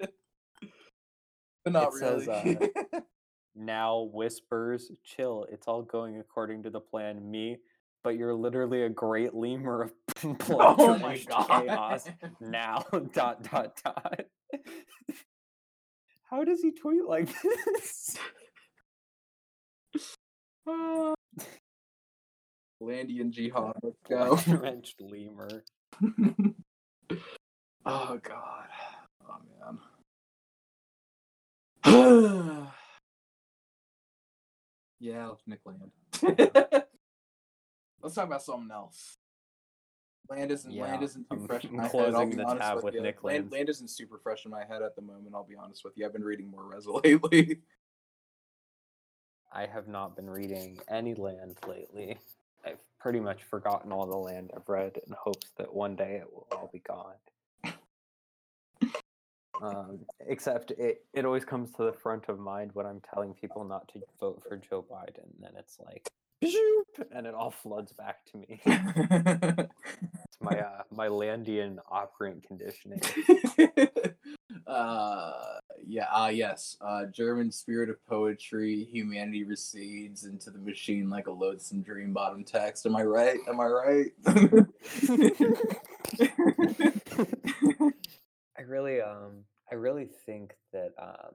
but not It says, really. Now whispers, chill. It's all going according to the plan. Me, but you're literally a great lemur of oh my god. chaos. Now dot dot dot. How does he tweet like this? Ah. Landian jihad. Let's go. Drenched lemur. oh god. Oh man. yeah, Nick Land. Let's talk about something else. Land isn't Yeah, land isn't too I'm- fresh in I'm my head. I'll closing be the honest tab with, with you. Nick land, Land. land isn't super fresh in my head at the moment. I'll be honest with you. I've been reading more Reza lately. I have not been reading any land lately. I've pretty much forgotten all the land I've read in hopes that one day it will all be gone. Um, except it, it always comes to the front of mind when I'm telling people not to vote for Joe Biden. Then it's like, and it all floods back to me. It's my uh, my Landian operant conditioning. uh yeah uh yes uh german spirit of poetry humanity recedes into the machine like a loathsome dream bottom text am i right am i right I really um I really think that um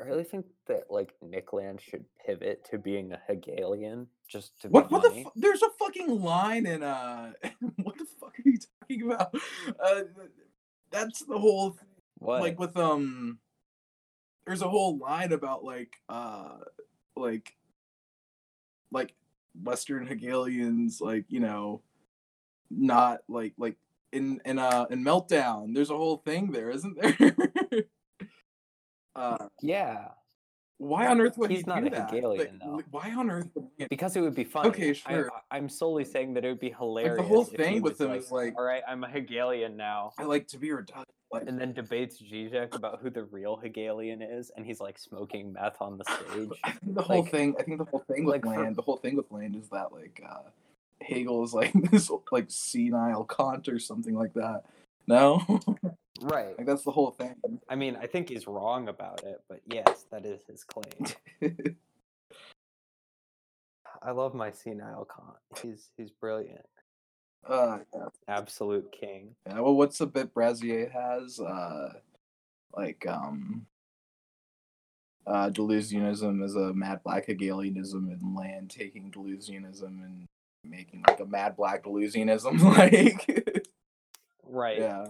I really think that like Nick Land should pivot to being a Hegelian just to what what the there's a fucking line in uh what the fuck are you talking about? Uh that's the whole what? like with um there's a whole line about like uh like like western hegelians like you know not like like in in uh in meltdown there's a whole thing there isn't there? Uh yeah, why on earth would He's he not do a that? Hegelian, Like, though. why on earth would he- because it would be funny. Okay, sure. I, am solely saying that it would be hilarious. The whole thing with him is, like- all right, I'm a Hegelian now. i like to be redundant like And then debates Zizek about who the real Hegelian is, and he's like smoking meth on the stage. I think the whole Like- thing. I think the whole thing with like for- land. The whole thing with land is that like uh, Hegel is like this like senile Kant or something like that. No, right. like that's the whole thing. I mean, I think he's wrong about it, but yes, that is his claim. I love my senile Kant. He's he's brilliant. uh, yeah. Absolute king. yeah, Well, what's the bit Brassier has? Uh, like um, uh, Deleuzianism is a mad black Hegelianism, and land taking Deleuzianism and making like a mad black Deleuzianism. like, Right. Yeah.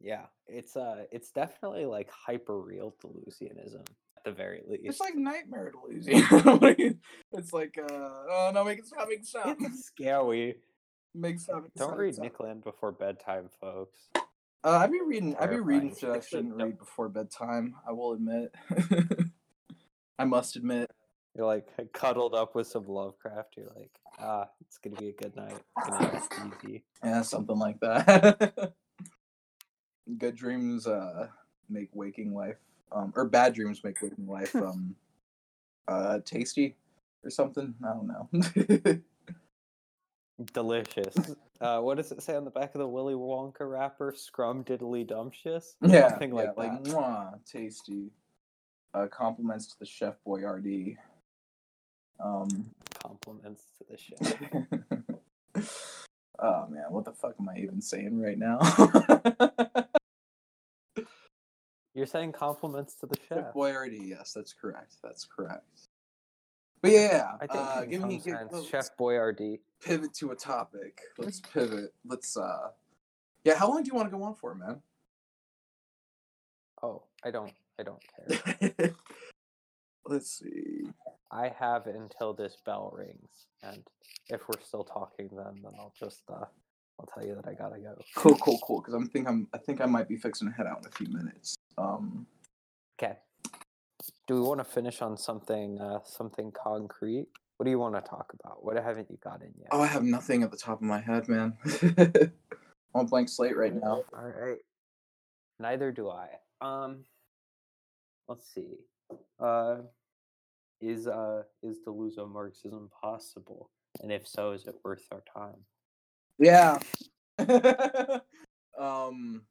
Yeah. It's uh it's definitely like hyper real Deleuzianism at the very least. It's like nightmare delusion. It's like, uh, oh no, make it stop, make it stop, it's scary. make stop. make Don't stop, read stop. Nick Land before bedtime, folks. Uh, I've been reading. I've been reading shit I shouldn't read before bedtime. I will admit. I must admit. You're like cuddled up with some Lovecraft. You're like, ah, it's gonna be a good night. Gonna rest easy. Yeah, something like that. Good dreams uh, make waking life, um, or bad dreams make waking life um, uh, tasty, or something. I don't know. Delicious. Uh, what does it say on the back of the Willy Wonka wrapper? Scrum diddly dumptious? yeah, Something yeah, like like that. mwah, tasty. Uh, compliments to the chef Boyardee. Um, Compliments to the show. Oh man, what the fuck am I even saying right now? You're saying compliments to the chef. Chef Boyardee, yes, that's correct. That's correct. But yeah, I think uh, give me give, sense, let's Chef Boyardee. pivot to a topic. Let's pivot. Let's uh, yeah. How long do you want to go on for, man? Oh, I don't. I don't care. Let's see. I have until this bell rings, and if we're still talking, then then I'll just uh, I'll tell you that I gotta go. Cool, cool, cool. Because I'm think I'm I think I might be fixing to head out in a few minutes. Um, Okay. Do we want to finish on something uh, something concrete? What do you want to talk about? What haven't you got in yet? oh, I have nothing at the top of my head, man. I'm on blank slate right now. All right. Neither do I. Um, let's see. Uh, is uh is Deleuzian Marxism possible? And if so, is it worth our time? Yeah. um.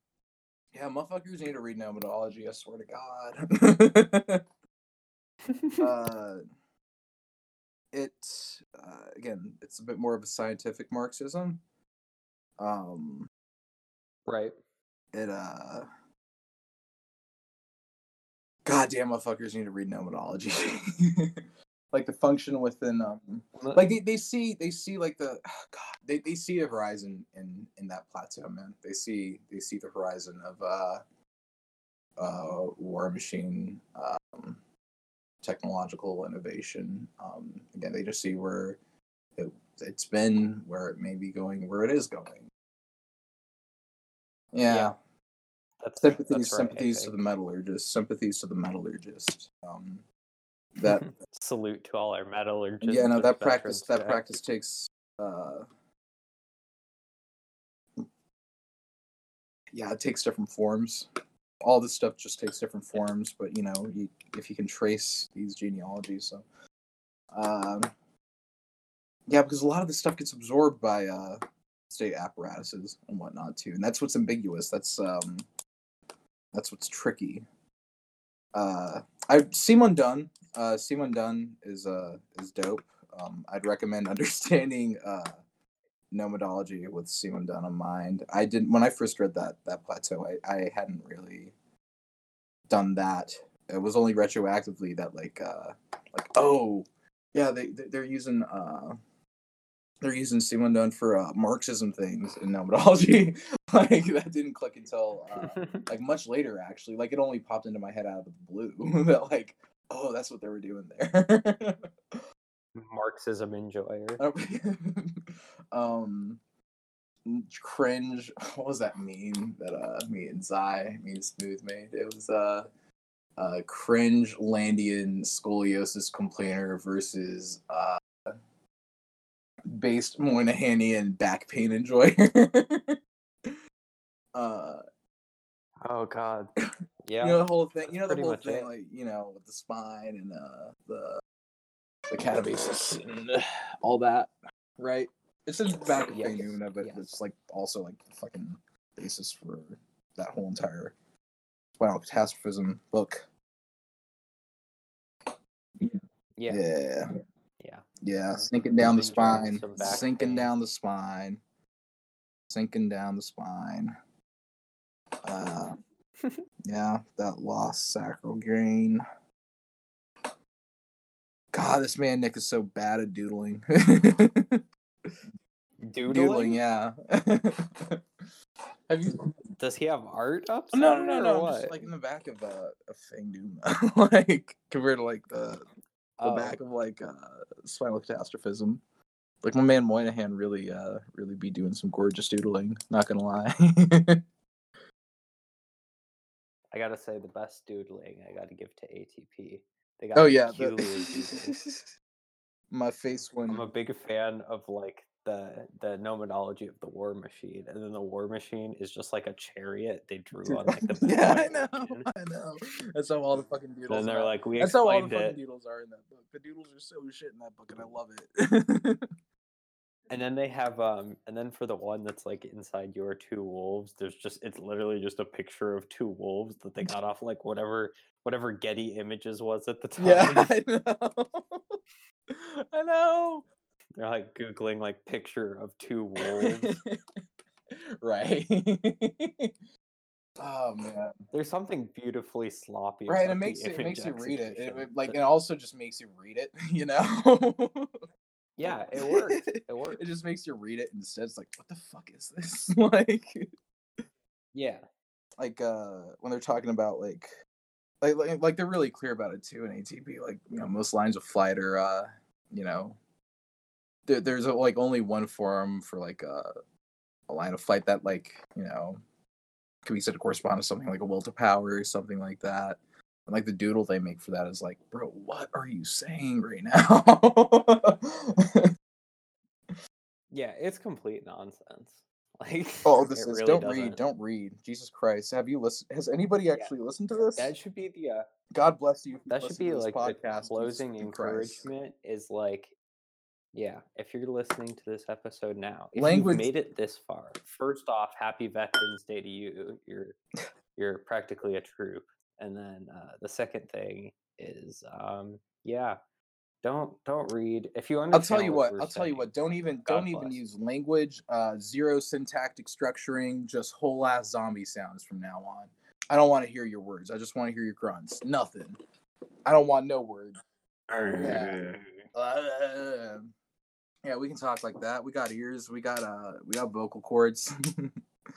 Yeah, motherfuckers need to read nomadology. I swear to God. uh, it uh, again, it's a bit more of a scientific Marxism. Um, right. it uh, goddamn motherfuckers need to read nomadology. like the function within um, like they, they see they see like the God they, they see a horizon in in that plateau man. They see they see the horizon of uh uh war machine um technological innovation. Um again they just see where it, it's been where it may be going where it is going. Yeah, Yeah, that's sympathies right, sympathies to the metallurgist sympathies to the metallurgist um that salute to all our metallurgists. yeah no that practice that today. practice takes uh yeah it takes different forms all this stuff just takes different forms but you know you, if you can trace these genealogies so um yeah because a lot of this stuff gets absorbed by uh state apparatuses and whatnot too and that's what's ambiguous that's um that's what's tricky. Uh i Simondon uh Simondon is uh is dope. Um i'd recommend understanding uh nomadology with Simondon in mind. I didn't when i first read that that plateau i i hadn't really done that. It was only retroactively that like uh like oh yeah they- they're using uh they're using Simondon for uh, Marxism things in nomadology. like that didn't click until uh, like much later actually like it only popped into my head out of the blue that like oh that's what they were doing there Marxism enjoyer. um cringe what was that meme that uh me and Zai me and Smooth made it was uh uh cringe Landian scoliosis complainer versus uh based Moynihan back pain enjoyer uh Oh God. Yeah. you know the whole thing you know the whole thing it. like you know with the spine and uh the the catabasis and all that right it's the back Yes, Fainuna, but yes. it's like also like the fucking basis for that whole entire spinal catastrophism book yeah. yeah Yeah. Yeah sinking down the spine sinking pain. down the spine sinking down the spine uh yeah that lost sacral grain god this man nick is so bad at doodling Doodling. doodling yeah have you Does he have art up? no no no no just like in the back of uh, a thing doom like compared to like the the Oh, back of like uh spinal catastrophism like my man moynihan really uh really be doing some gorgeous doodling not gonna lie I gotta say the best doodling I gotta give to ATP. They got oh yeah the- my face when I'm a big fan of like the the nomadology of the War Machine, and then the War Machine is just like a chariot they drew on like the yeah, I know, napkin. I know. That's how all the fucking doodles. Then they're are. like, we That's how all the fucking it, doodles are in that book. The doodles are so shit in that book, and I love it. and then they have um, and then for the one that's like inside your two wolves, there's just it's literally just a picture of two wolves that they got off like whatever whatever Getty Images was at the time. yeah, I know. I know. They're like googling like picture of two wolves. right. oh man. There's something beautifully sloppy. Right, about it makes the it, it makes you read it. It, it- like The- it also just makes you read it, you know. yeah, it works. It works. It just makes you read it instead. It's like, what the fuck is this? like, Yeah, like uh when they're talking about like, like, like, like they're really clear about it too in ATP. Like, you know, most lines of flight are, uh, you know, there, there's like only one forum for like uh, a line of flight that like you know could be said to correspond to something like a will to power or something like that. And like the doodle they make for that is like, bro, what are you saying right now? yeah, it's complete nonsense. Like, oh, this is really don't doesn't- read, don't read. Jesus Christ, have you listened? Has anybody actually listened to this? That should be the uh, God bless you. that should be like podcast, closing fucking Christ. encouragement is like, yeah, if you're listening to this episode now, if Language- you've made it this far, first off, Happy Veterans Day to you. You're you're practically a troop, and then uh, the second thing is, um, yeah, don't don't read if you understand. I'll tell you what. I'll tell you what. Don't even God don't even use language. Uh, zero syntactic structuring. Just whole ass zombie sounds from now on. I don't want to hear your words. I just want to hear your grunts. Nothing. I don't want no words. Yeah. Uh, yeah, we can talk like that. We got ears. We got uh, we got vocal cords.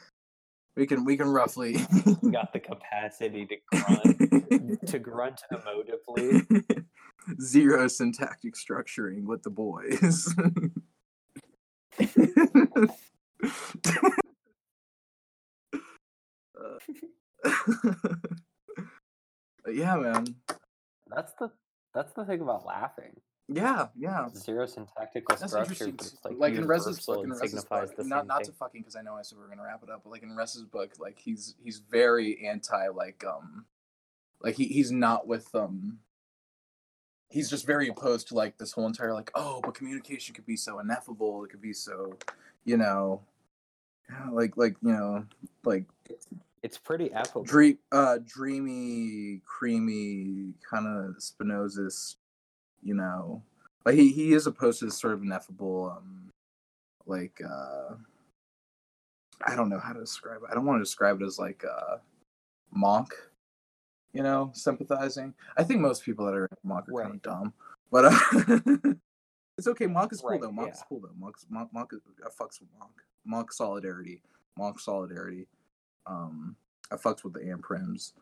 we can we can roughly. You got the capacity to grunt to grunt emotively. Zero syntactic structuring with the boys. Yeah, man. That's the that's the thing about laughing. Yeah, yeah. Zero syntactical That's structure, interesting. but it's Like, like, in Rez's book, in Rez's book, the not not thing. to fucking because I know I said we are gonna wrap it up, but like in Rez's book, like he's he's very anti like um like he he's not with um he's just very opposed to like this whole entire like oh but communication could be so ineffable, it could be so you know yeah, like like you know like It's pretty affable. dream uh dreamy creamy kind of spinozist you know like he, he is opposed to this sort of ineffable um like uh i don't know how to describe it. I don't want to describe it as like uh monk you know sympathizing. I think most people that are monk are kind of dumb but uh it's okay. Monk is cool Right, though. Monk is cool though. Monk monk, monk i fucks with monk. Monk solidarity. Monk solidarity. Um i fucks with the anprims.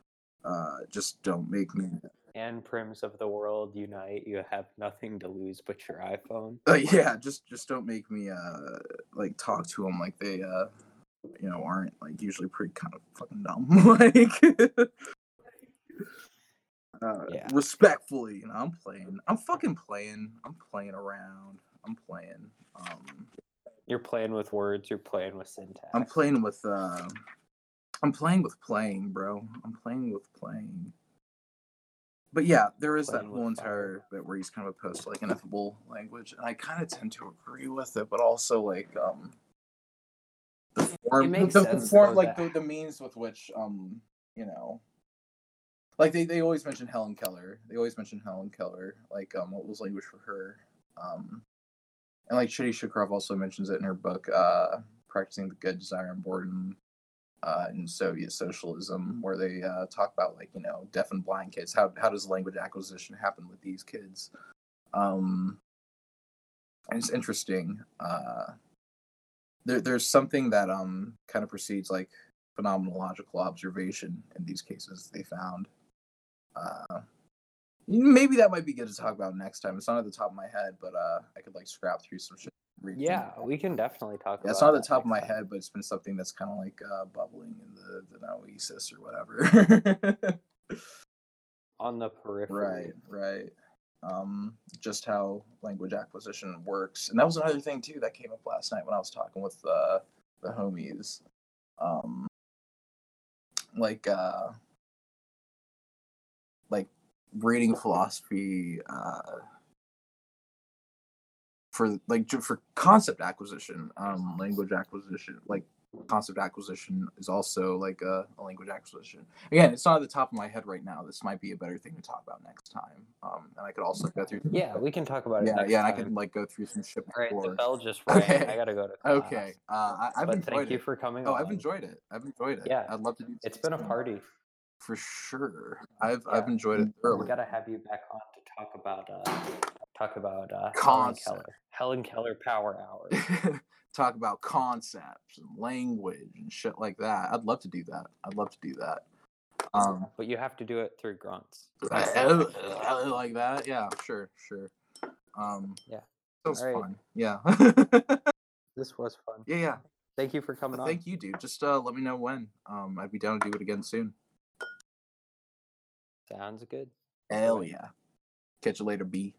Uh just don't make me and prims of the world unite. You have nothing to lose but your iPhone. uh, yeah just just don't make me uh like talk to them like they uh you know aren't like usually pretty kind of fucking dumb like uh, Yeah. respectfully you know i'm playing i'm fucking playing i'm playing around i'm playing um You're playing with words. You're playing with syntax. i'm playing with uh i'm playing with playing bro i'm playing with playing but yeah there is that whole entire bit where he's kind of opposed to like ineffable language and i kind of tend to agree with it but also like um the form, makes the, the form like the, the means with which um you know like they, they always mention helen keller. They always mention helen keller like um what was language for her? Um and like Shitty Shukrov also mentions it in her book uh practicing the good desire and boredom uh, in Soviet socialism, where they uh, talk about like you know deaf and blind kids. How how does language acquisition happen with these kids? Um, and it's interesting. Uh, there there's something that um kind of precedes like phenomenological observation in these cases. They found. Uh, maybe that might be good to talk about next time. It's not at the top of my head, but uh, I could like scrap through some shit. Yeah, we can definitely talk. Yeah, it's not the top of my time. head, but it's been something that's kind of like uh, bubbling in the the noesis or whatever. On the periphery. right, right. Um, just how language acquisition works, and that was another thing too that came up last night when I was talking with uh, the homies. Um, like uh, like reading philosophy uh, for like for concept acquisition, um, language acquisition, like concept acquisition is also like a, a language acquisition. Again, it's not at the top of my head right now. This might be a better thing to talk about next time. Um, and I could also go through. Yeah, we can talk about it. yeah, next yeah. And I time. could like go through some shit All right, the bell just rang. Okay. I gotta go to class. Okay, uh, I, I've but enjoyed thank you it. for coming Oh, on. I've enjoyed it. I've enjoyed it. Yeah, I'd love to do. It's been a party. for sure. I've I've enjoyed it We gotta have you back on to talk about uh, talk about uh, Helen Keller. Helen Keller Power Hour. Talk about concepts and language and shit like that. I'd love to do that. I'd love to do that. Um, but you have to do it through grunts. like that. Yeah, sure, sure. Um, Yeah. that was right. fun. Yeah, This was fun. yeah, yeah. Thank you for coming on. Thank you, dude. Just uh, let me know when. Um, I'd be down to do it again soon. Sounds good. Hell yeah. Catch you later, B.